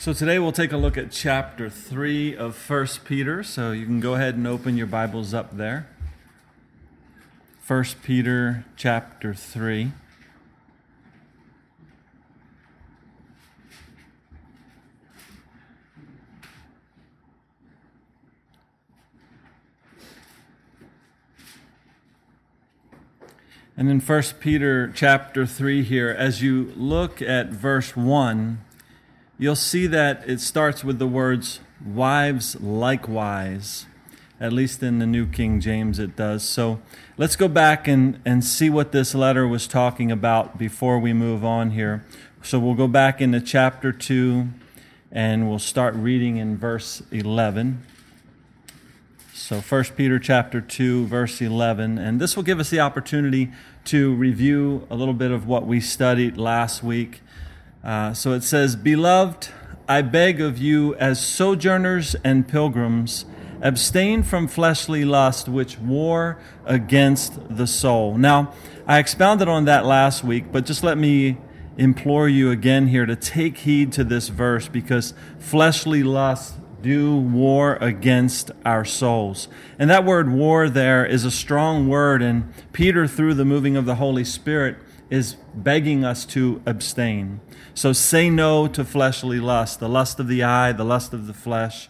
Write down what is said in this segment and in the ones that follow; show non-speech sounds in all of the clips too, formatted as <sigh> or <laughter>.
So today we'll take a look at chapter 3 of 1 Peter. So you can go ahead and open your Bibles up there. 1 Peter chapter 3. And in 1 Peter chapter 3 here, as you look at verse 1, you'll see that it starts with the words, wives likewise. At least in the New King James it does. So let's go back and, and see what this letter was talking about before we move on here. So we'll go back into chapter 2 and we'll start reading in verse 11. So 1 Peter chapter 2 verse 11 and this will give us the opportunity to review a little bit of what we studied last week uh, so it says, Beloved, I beg of you, as sojourners and pilgrims, abstain from fleshly lust which war against the soul. Now, I expounded on that last week, but just let me implore you again here to take heed to this verse because fleshly lust do war against our souls. And that word war there is a strong word, and Peter, through the moving of the Holy Spirit, is begging us to abstain. So say no to fleshly lust, the lust of the eye, the lust of the flesh.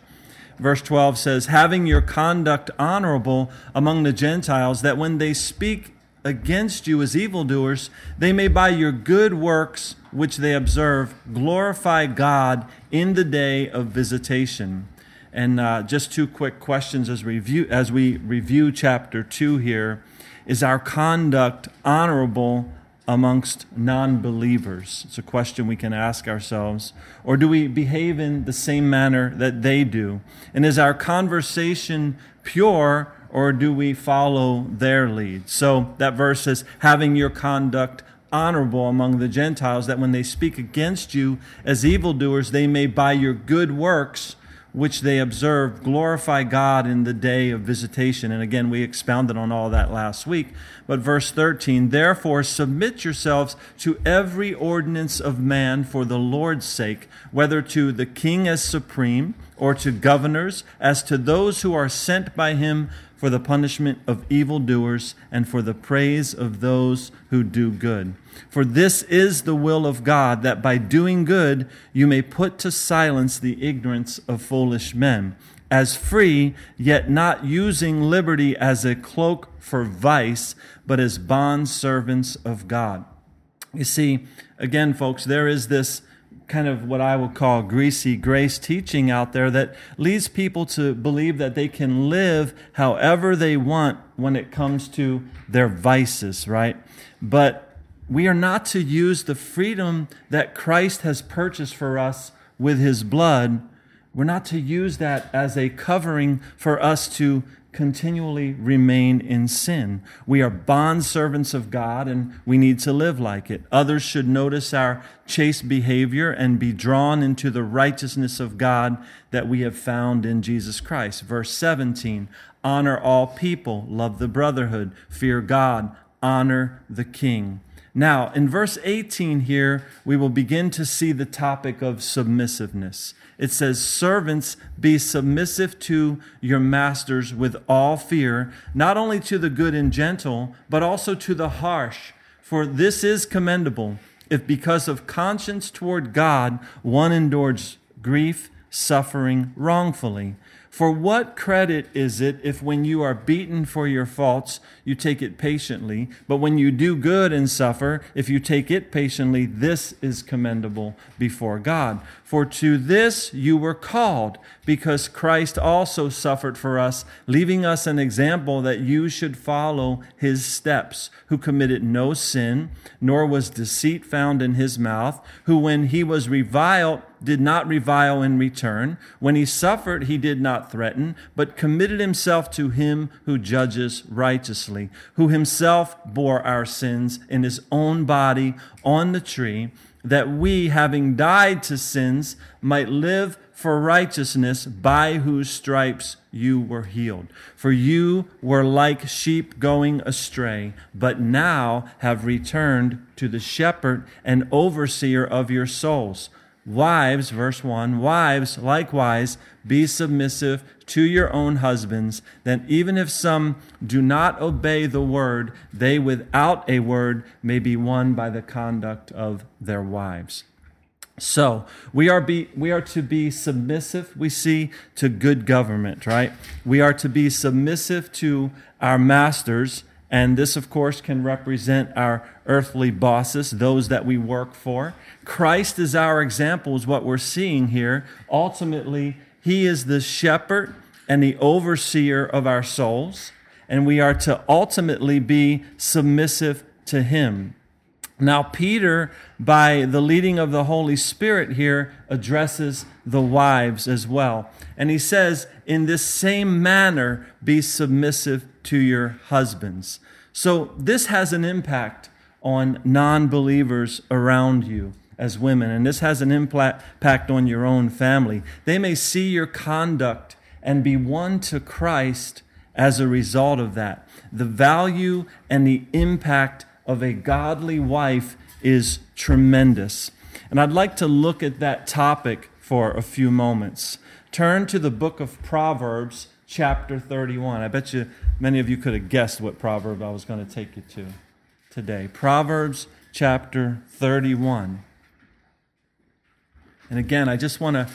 Verse 12 says, Having your conduct honorable among the Gentiles, that when they speak against you as evildoers, they may by your good works which they observe glorify God in the day of visitation. And uh, just two quick questions as, review, as we review chapter 2 here. Is our conduct honorable amongst non believers? It's a question we can ask ourselves. Or do we behave in the same manner that they do? And is our conversation pure or do we follow their lead? So that verse says, having your conduct honorable among the Gentiles, that when they speak against you as evildoers, they may by your good works which they observe glorify God in the day of visitation. And again, we expounded on all that last week. But verse 13, therefore submit yourselves to every ordinance of man for the Lord's sake, whether to the king as supreme or to governors, as to those who are sent by him for the punishment of evildoers and for the praise of those who do good. For this is the will of God, that by doing good you may put to silence the ignorance of foolish men, as free, yet not using liberty as a cloak for vice, but as bond servants of God. You see, again, folks, there is this kind of what I would call greasy grace teaching out there that leads people to believe that they can live however they want when it comes to their vices, right? But we are not to use the freedom that Christ has purchased for us with his blood. We're not to use that as a covering for us to continually remain in sin. We are bond servants of God and we need to live like it. Others should notice our chaste behavior and be drawn into the righteousness of God that we have found in Jesus Christ. Verse 17 Honor all people, love the brotherhood, fear God, honor the king. Now, in verse 18 here, we will begin to see the topic of submissiveness. It says, Servants, be submissive to your masters with all fear, not only to the good and gentle, but also to the harsh. For this is commendable, if because of conscience toward God one endures grief, suffering wrongfully. For what credit is it if when you are beaten for your faults, you take it patiently? But when you do good and suffer, if you take it patiently, this is commendable before God. For to this you were called, because Christ also suffered for us, leaving us an example that you should follow his steps, who committed no sin, nor was deceit found in his mouth, who when he was reviled, did not revile in return. When he suffered, he did not threaten, but committed himself to him who judges righteously, who himself bore our sins in his own body on the tree, that we, having died to sins, might live for righteousness, by whose stripes you were healed. For you were like sheep going astray, but now have returned to the shepherd and overseer of your souls. Wives, verse 1, wives, likewise, be submissive to your own husbands, that even if some do not obey the word, they without a word may be won by the conduct of their wives. So we are be we are to be submissive, we see, to good government, right? We are to be submissive to our masters, and this of course can represent our earthly bosses, those that we work for. Christ is our example, is what we're seeing here. Ultimately, he is the shepherd and the overseer of our souls, and we are to ultimately be submissive to him. Now, Peter, by the leading of the Holy Spirit here, addresses the wives as well. And he says, in this same manner, be submissive to your husbands. So, this has an impact on non believers around you as women, and this has an impact on your own family. They may see your conduct and be won to Christ as a result of that. The value and the impact of a godly wife is tremendous. And I'd like to look at that topic for a few moments. Turn to the book of Proverbs, chapter 31. I bet you many of you could have guessed what proverb I was going to take you to today. Proverbs, chapter 31. And again, I just want to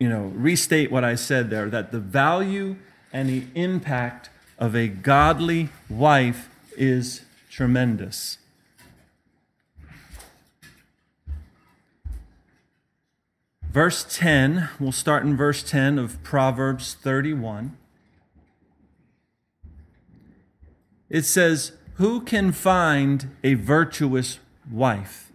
you know, restate what I said there that the value and the impact of a godly wife is tremendous. Verse 10, we'll start in verse 10 of Proverbs 31. It says, Who can find a virtuous wife?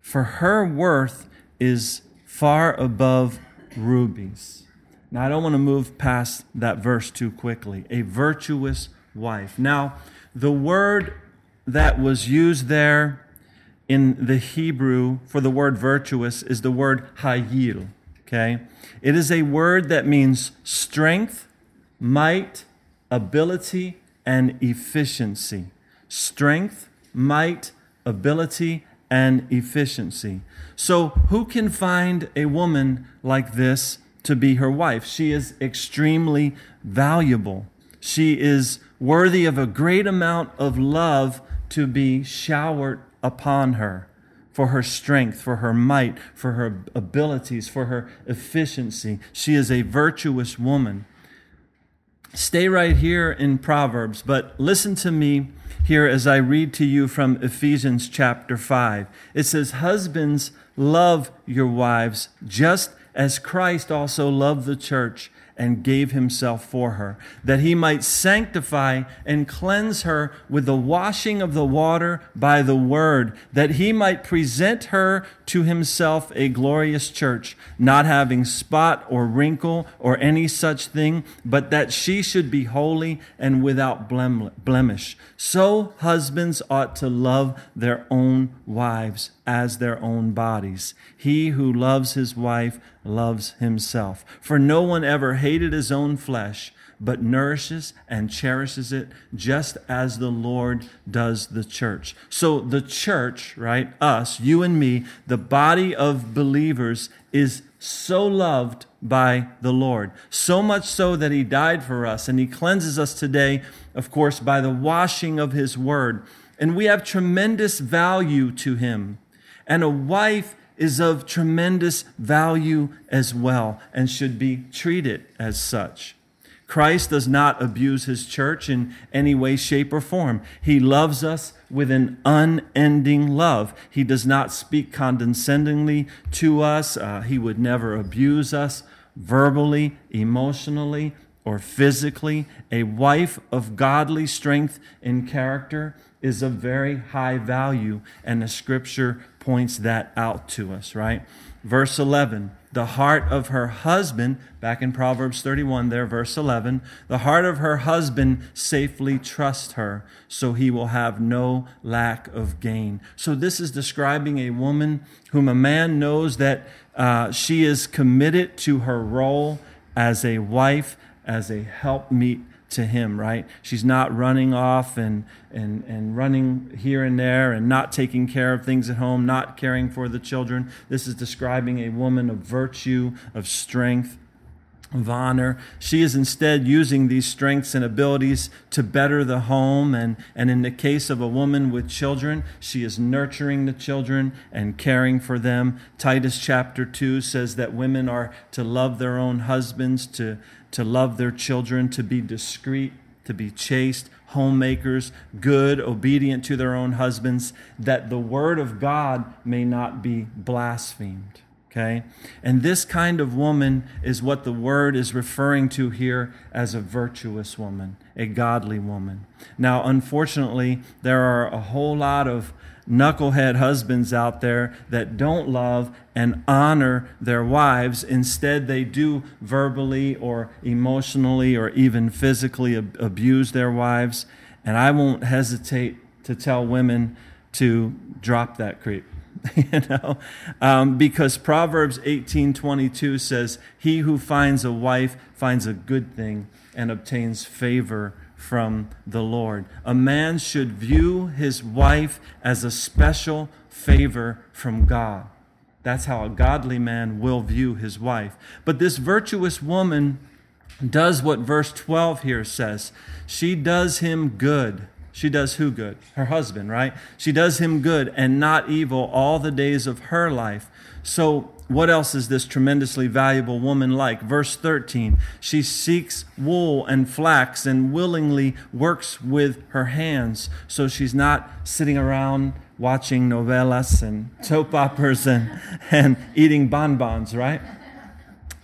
For her worth is far above rubies. Now, I don't want to move past that verse too quickly. A virtuous wife. Now, the word that was used there in the Hebrew for the word virtuous is the word hayil. Okay? It is a word that means strength, might, ability, and efficiency. Strength, might, ability, and efficiency. So, who can find a woman like this to be her wife? She is extremely valuable. She is worthy of a great amount of love to be showered upon her for her strength, for her might, for her abilities, for her efficiency. She is a virtuous woman. Stay right here in Proverbs, but listen to me here as I read to you from Ephesians chapter 5. It says, Husbands, love your wives just as Christ also loved the church and gave himself for her, that he might sanctify and cleanse her with the washing of the water by the word, that he might present her to himself a glorious church, not having spot or wrinkle or any such thing, but that she should be holy and without blemish. So husbands ought to love their own wives as their own bodies. He who loves his wife loves himself. For no one ever hated his own flesh, but nourishes and cherishes it just as the Lord does the church. So the church, right, us, you and me, the body of believers is so loved by the Lord. So much so that he died for us and he cleanses us today, of course, by the washing of his word. And we have tremendous value to him. And a wife is of tremendous value as well and should be treated as such. Christ does not abuse his church in any way, shape, or form. He loves us with an unending love. He does not speak condescendingly to us. Uh, he would never abuse us verbally, emotionally, or physically. A wife of godly strength and character is of very high value, and the scripture points that out to us, right? Verse 11, the heart of her husband, back in Proverbs 31, there, verse 11, the heart of her husband safely trusts her, so he will have no lack of gain. So this is describing a woman whom a man knows that uh, she is committed to her role as a wife, as a helpmeet to him, right? She's not running off and, and, and running here and there and not taking care of things at home, not caring for the children. This is describing a woman of virtue, of strength, of honor. She is instead using these strengths and abilities to better the home. And, and in the case of a woman with children, she is nurturing the children and caring for them. Titus chapter 2 says that women are to love their own husbands, to, to love their children, to be discreet, to be chaste, homemakers, good, obedient to their own husbands, that the word of God may not be blasphemed. Okay? And this kind of woman is what the word is referring to here as a virtuous woman, a godly woman. Now, unfortunately, there are a whole lot of knucklehead husbands out there that don't love and honor their wives. Instead, they do verbally or emotionally or even physically ab- abuse their wives. And I won't hesitate to tell women to drop that creep. <laughs> you know? Um, because proverbs 18.22 says he who finds a wife finds a good thing and obtains favor from the lord. A man should view his wife as a special favor from god. That's how a godly man will view his wife. But this virtuous woman does what verse 12 here says. She does him good she does who good? Her husband, right? She does him good and not evil all the days of her life. So, what else is this tremendously valuable woman like? Verse 13 She seeks wool and flax and willingly works with her hands. So, she's not sitting around watching novelas and soap operas and, and eating bonbons, right?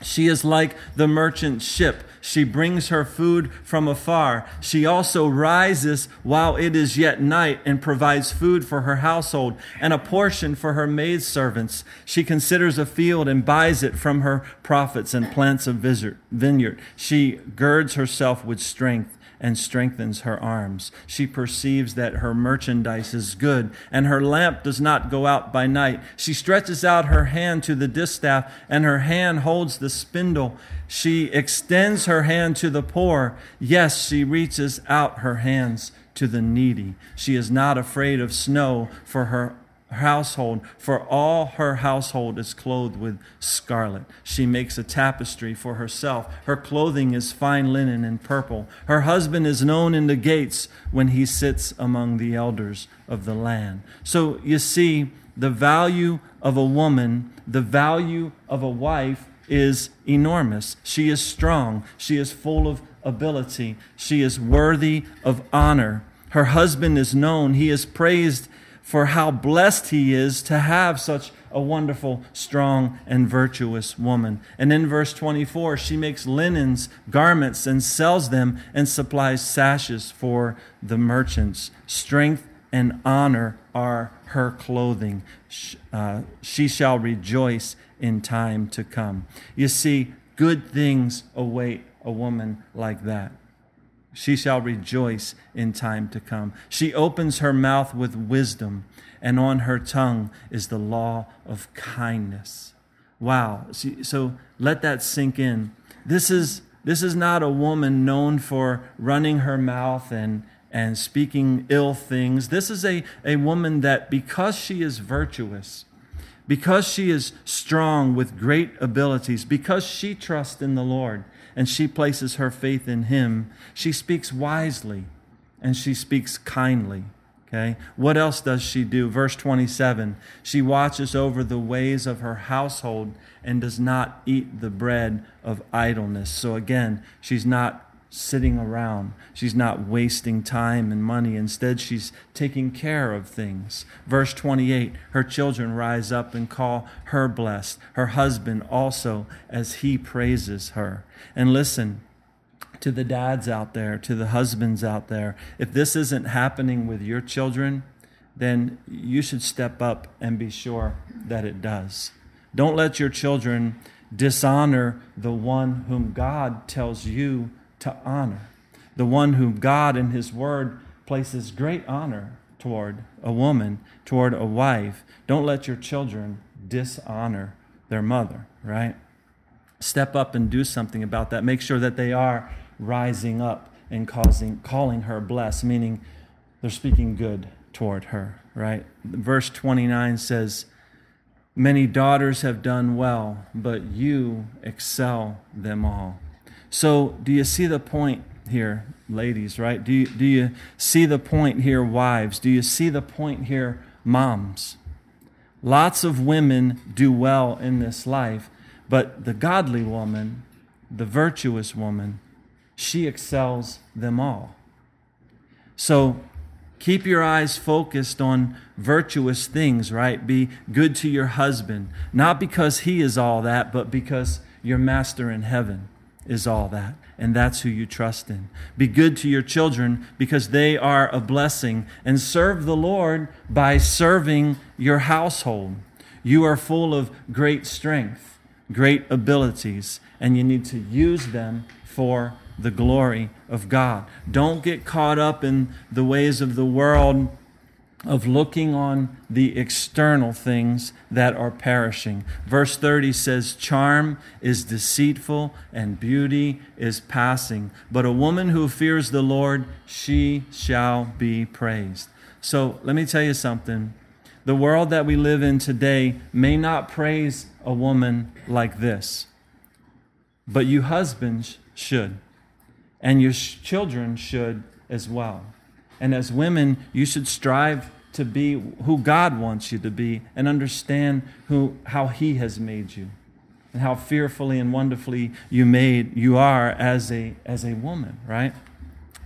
She is like the merchant ship she brings her food from afar. She also rises while it is yet night and provides food for her household and a portion for her maidservants. She considers a field and buys it from her profits and plants a vineyard. She girds herself with strength and strengthens her arms. She perceives that her merchandise is good, and her lamp does not go out by night. She stretches out her hand to the distaff, and her hand holds the spindle. She extends her hand to the poor. Yes, she reaches out her hands to the needy. She is not afraid of snow for her household, for all her household is clothed with scarlet. She makes a tapestry for herself. Her clothing is fine linen and purple. Her husband is known in the gates when he sits among the elders of the land. So you see, the value of a woman, the value of a wife is enormous. She is strong. She is full of ability. She is worthy of honor. Her husband is known. He is praised for how blessed he is to have such a wonderful, strong, and virtuous woman. And in verse 24, she makes linens, garments, and sells them and supplies sashes for the merchants. Strength and honor are her clothing. Uh, she shall rejoice in time to come. You see, good things await a woman like that. She shall rejoice in time to come. She opens her mouth with wisdom, and on her tongue is the law of kindness. Wow. So let that sink in. This is, this is not a woman known for running her mouth and, and speaking ill things. This is a, a woman that, because she is virtuous, because she is strong with great abilities, because she trusts in the Lord, and she places her faith in Him, she speaks wisely and she speaks kindly. Okay? What else does she do? Verse 27 She watches over the ways of her household and does not eat the bread of idleness. So again, she's not sitting around. She's not wasting time and money. Instead, she's taking care of things. Verse 28 Her children rise up and call her blessed, her husband also, as he praises her. And listen, to the dads out there, to the husbands out there, if this isn't happening with your children, then you should step up and be sure that it does. Don't let your children dishonor the one whom God tells you to honor, the one whom God in His Word places great honor toward a woman, toward a wife. Don't let your children dishonor their mother, right? Step up and do something about that. Make sure that they are rising up and causing, calling her blessed, meaning they're speaking good toward her, right? Verse 29 says, Many daughters have done well, but you excel them all. So, do you see the point here, ladies, right? Do you, do you see the point here, wives? Do you see the point here, moms? Lots of women do well in this life, but the godly woman, the virtuous woman, she excels them all. So keep your eyes focused on virtuous things, right? Be good to your husband, not because he is all that, but because your master in heaven is all that. And that's who you trust in. Be good to your children because they are a blessing. And serve the Lord by serving your household. You are full of great strength, great abilities, and you need to use them for the glory of God. Don't get caught up in the ways of the world of looking on the external things that are perishing. Verse 30 says, Charm is deceitful and beauty is passing, but a woman who fears the Lord, she shall be praised. So let me tell you something. The world that we live in today may not praise a woman like this, but you husbands should, and your children should as well. And as women, you should strive to be who God wants you to be and understand who, how He has made you and how fearfully and wonderfully you made you are as a, as a woman, right?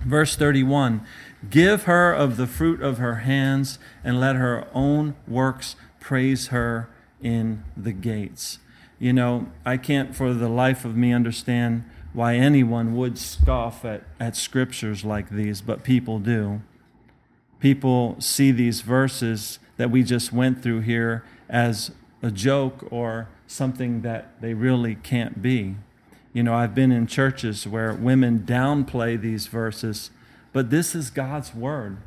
Verse 31 Give her of the fruit of her hands, and let her own works praise her in the gates. You know, I can't for the life of me understand why anyone would scoff at, at scriptures like these, but people do. People see these verses that we just went through here as a joke or something that they really can't be. You know, I've been in churches where women downplay these verses, but this is God's word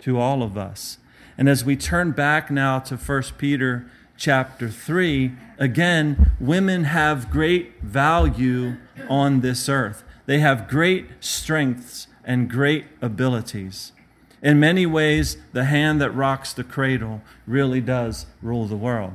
to all of us. And as we turn back now to 1 Peter chapter 3, again, women have great value on this earth. They have great strengths and great abilities. In many ways, the hand that rocks the cradle really does rule the world.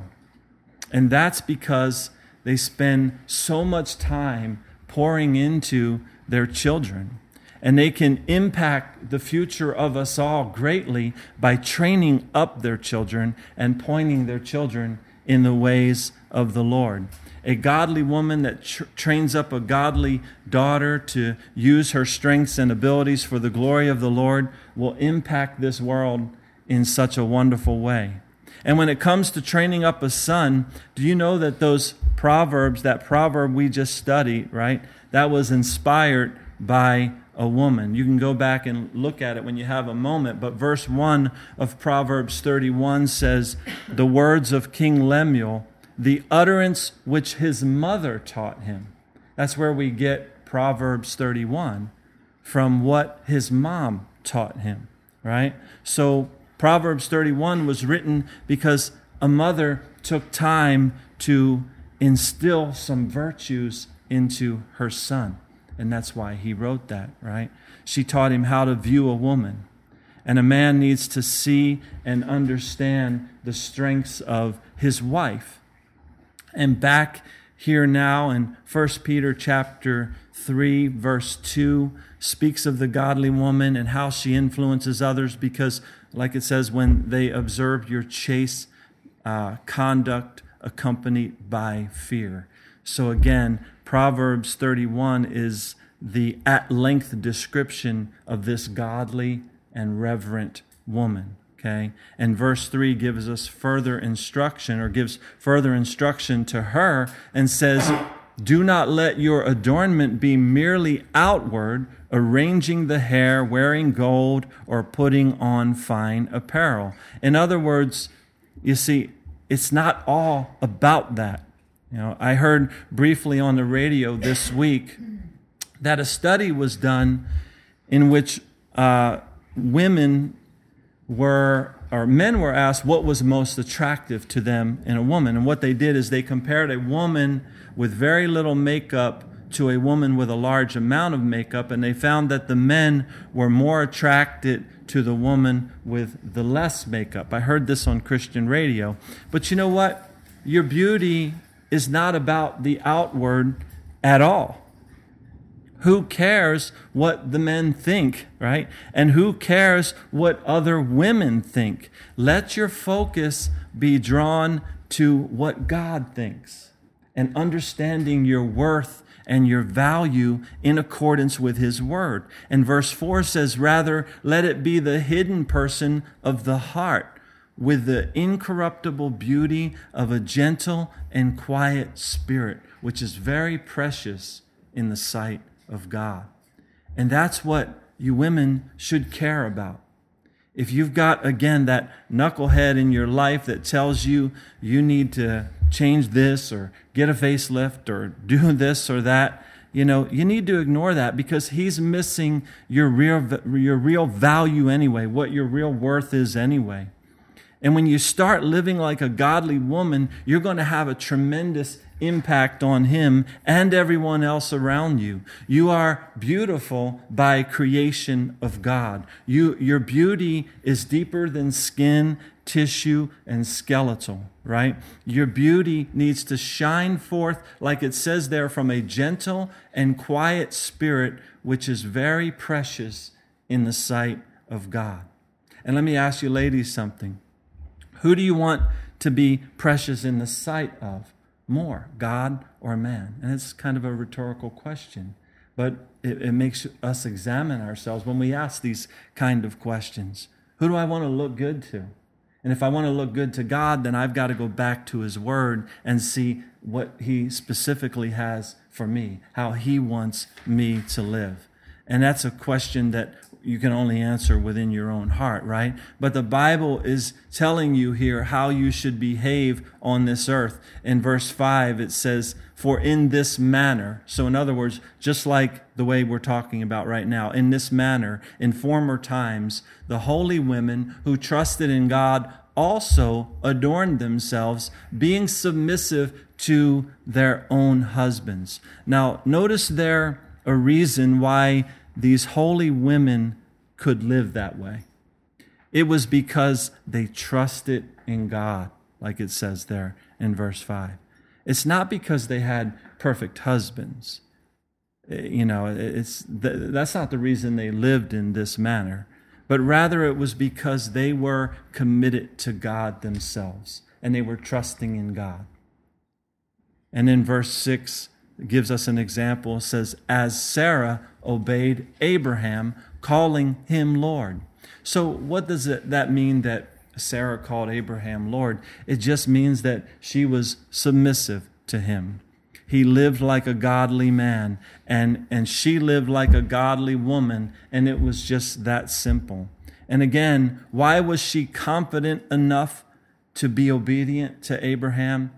And that's because they spend so much time pouring into their children. And they can impact the future of us all greatly by training up their children and pointing their children in the ways of the Lord. A godly woman that tr- trains up a godly daughter to use her strengths and abilities for the glory of the Lord will impact this world in such a wonderful way. And when it comes to training up a son, do you know that those proverbs, that proverb we just studied, right? That was inspired by a woman. You can go back and look at it when you have a moment. But verse 1 of Proverbs 31 says, The words of King Lemuel, the utterance which his mother taught him. That's where we get Proverbs 31 from what his mom taught him, right? So Proverbs 31 was written because a mother took time to instill some virtues into her son. And that's why he wrote that, right? She taught him how to view a woman. And a man needs to see and understand the strengths of his wife. And back here now in 1 Peter chapter 3 verse 2 speaks of the godly woman and how she influences others because like it says when they observe your chaste uh, conduct accompanied by fear. So again, Proverbs 31 is the at length description of this godly and reverent woman. Okay? And verse 3 gives us further instruction or gives further instruction to her and says, Do not let your adornment be merely outward, arranging the hair, wearing gold, or putting on fine apparel. In other words, you see, it's not all about that. You know, I heard briefly on the radio this week that a study was done in which uh, women were, or men were asked what was most attractive to them in a woman. And what they did is they compared a woman with very little makeup to a woman with a large amount of makeup, and they found that the men were more attracted to the woman with the less makeup. I heard this on Christian radio. But you know what? Your beauty is not about the outward at all. Who cares what the men think, right? And who cares what other women think? Let your focus be drawn to what God thinks and understanding your worth and your value in accordance with his word. And verse 4 says, Rather, let it be the hidden person of the heart with the incorruptible beauty of a gentle and quiet spirit, which is very precious in the sight of God. And that's what you women should care about. If you've got, again, that knucklehead in your life that tells you you need to change this or get a facelift or do <laughs> this or that, you know, you need to ignore that because he's missing your real, your real value anyway, what your real worth is anyway. And when you start living like a godly woman, you're going to have a tremendous impact on him and everyone else around you. You are beautiful by creation of God. You, your beauty is deeper than skin, tissue, and skeletal, right? Your beauty needs to shine forth, like it says there, from a gentle and quiet spirit, which is very precious in the sight of God. And let me ask you, ladies, something. Who do you want to be precious in the sight of? more, God or man? And it's kind of a rhetorical question, but it, it, makes us examine ourselves when we ask these kind of questions. Who do I want to look good to? And if I want to look good to God, then I've got to go back to His Word and see what He specifically has for me, how He wants me to live. And that's a question that you can only answer within your own heart, right? But the Bible is telling you here how you should behave on this earth. In verse 5, it says, For in this manner, so in other words, just like the way we're talking about right now, in this manner, in former times, the holy women who trusted in God also adorned themselves, being submissive to their own husbands. Now, notice there a reason why these holy women could live that way. It was because they trusted in God, like it says there in verse 5. It's not because they had perfect husbands. Eh, you know, it's, that's not the reason they lived in this manner, but rather it was because they were committed to God themselves and they were trusting in God. And in verse 6, gives us an example. It says, As Sarah obeyed Abraham, calling him Lord. So, what does it, that mean that Sarah called Abraham Lord? It just means that she was submissive to him. He lived like a godly man, and, and she lived like a godly woman, and it was just that simple. And again, why was she confident enough to be obedient to Abraham?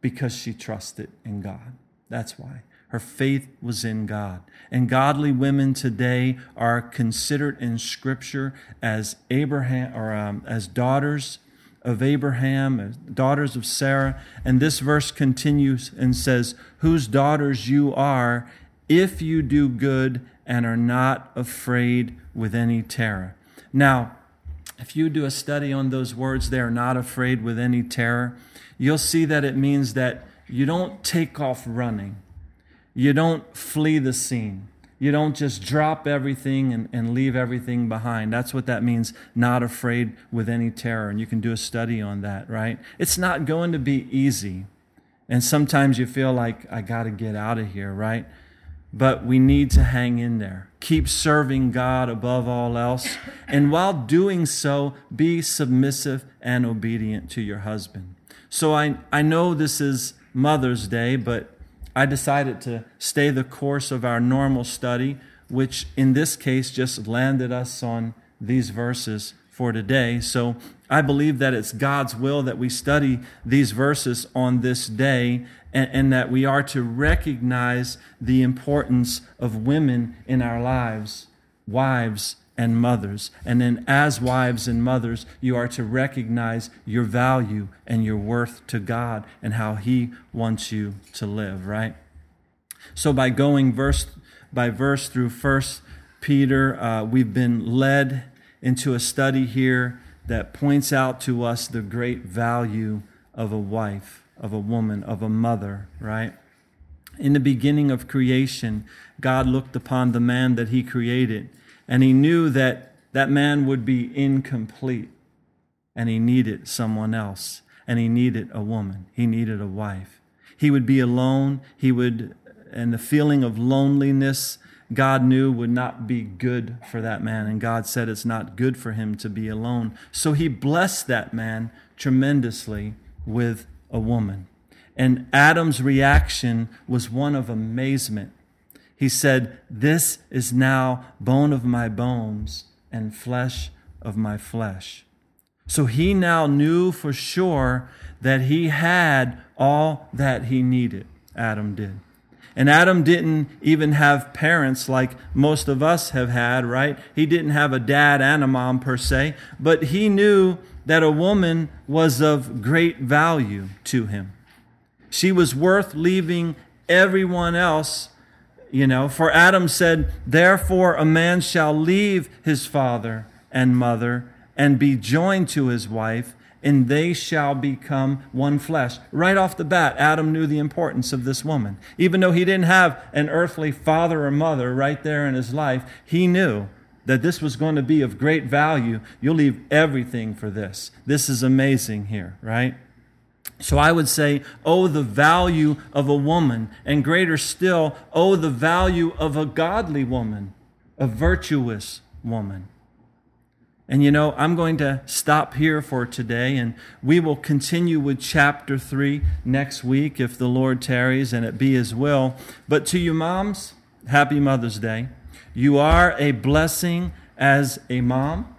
Because she trusted in God. That's why. Her faith was in God. And godly women today are considered in Scripture as Abraham or um, as daughters of Abraham, as daughters of Sarah. And this verse continues and says, "Whose daughters you are, if you do good and are not afraid with any terror." Now, if you do a study on those words, they are not afraid with any terror. You'll see that it means that you don't take off running. You don't flee the scene. You don't just drop everything and, and leave everything behind. That's what that means, not afraid with any terror. And you can do a study on that, right? It's not going to be easy. And sometimes you feel like, I got to get out of here, right? But we need to hang in there. Keep serving God above all else. And while doing so, be submissive and obedient to your husband. So I, I know this is Mother's Day, but I decided to stay the course of our normal study, which in this case just landed us on these verses for today. So I believe that it's God's will that we study these verses on this day and, and, that we are to recognize the importance of women in our lives, wives and mothers. And then, as wives and mothers, you are to recognize your value and your worth to God and how He wants you to live, right? So, by going verse by verse through First Peter, uh, we've been led into a study here that points out to us the great value of a wife, of a woman, of a mother, right? In the beginning of creation, God looked upon the man that he created, and he knew that that man would be incomplete, and he needed someone else, and he needed a woman, he needed a wife. He would be alone, he would, and the feeling of loneliness God knew would not be good for that man, and God said it's not good for him to be alone. So he blessed that man tremendously with a woman. And Adam's reaction was one of amazement. He said, This is now bone of my bones and flesh of my flesh. So he now knew for sure that he had all that he needed. Adam did. And Adam didn't even have parents like most of us have had, right? He didn't have a dad and a mom per se, but he knew that a woman was of great value to him. She was worth leaving everyone else, you know. For Adam said, Therefore a man shall leave his father and mother and be joined to his wife, and they shall become one flesh. Right off the bat, Adam knew the importance of this woman. Even though he didn't have an earthly father or mother right there in his life, he knew that this was going to be of great value. You'll leave everything for this. This is amazing here, right? So I would say, oh, the value of a woman, and greater still, oh, the value of a godly woman, a virtuous woman. And you know, I'm going to stop here for today, and we will continue with chapter 3 next week if the Lord tarries and it be His will. But to you, moms, happy Mother's Day. You are a blessing as a mom,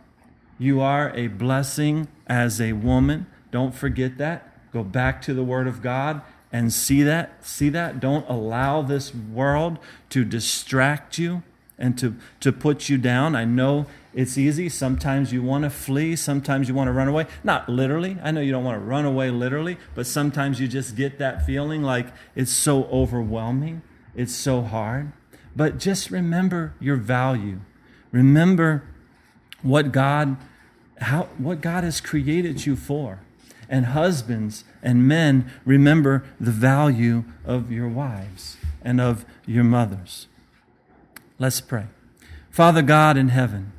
you are a blessing as a woman. Don't forget that. Go back to the Word of God and see that. See that. Don't allow this world to distract you and to, to put you down. I know it's easy. Sometimes you want to flee, sometimes you want to run away. Not literally. I know you don't want to run away literally, but sometimes you just get that feeling like it's so overwhelming, it's so hard. But just remember your value. Remember what God how what God has created you for. And husbands and men, remember the value of your wives and of your mothers. Let's pray. Father God in heaven,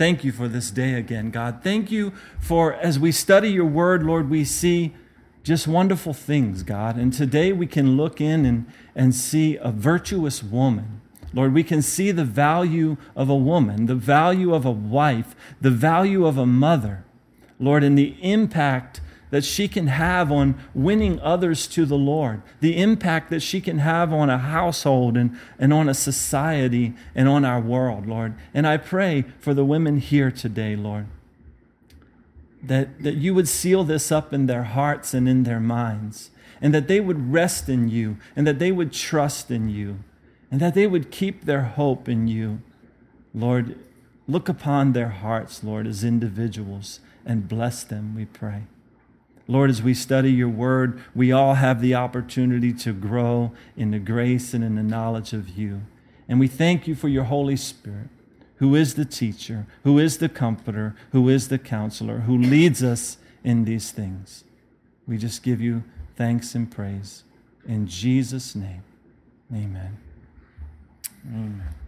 Thank you for this day again, God. Thank you for, as we study your word, Lord, we see just wonderful things, God. And today we can look in and, and see a virtuous woman. Lord, we can see the value of a woman, the value of a wife, the value of a mother, Lord, and the impact that she can have on winning others to the Lord, the impact that she can have on a household and, and on a society and on our world, Lord. And I pray for the women here today, Lord, that, that you would seal this up in their hearts and in their minds, and that they would rest in you, and that they would trust in you, and that they would keep their hope in you. Lord, look upon their hearts, Lord, as individuals and bless them, we pray. Lord, as we study your word, we all have the opportunity to grow in the grace and in the knowledge of you. And we thank you for your Holy Spirit, who is the teacher, who is the comforter, who is the counselor, who leads us in these things. We just give you thanks and praise. In Jesus' name, amen. Amen.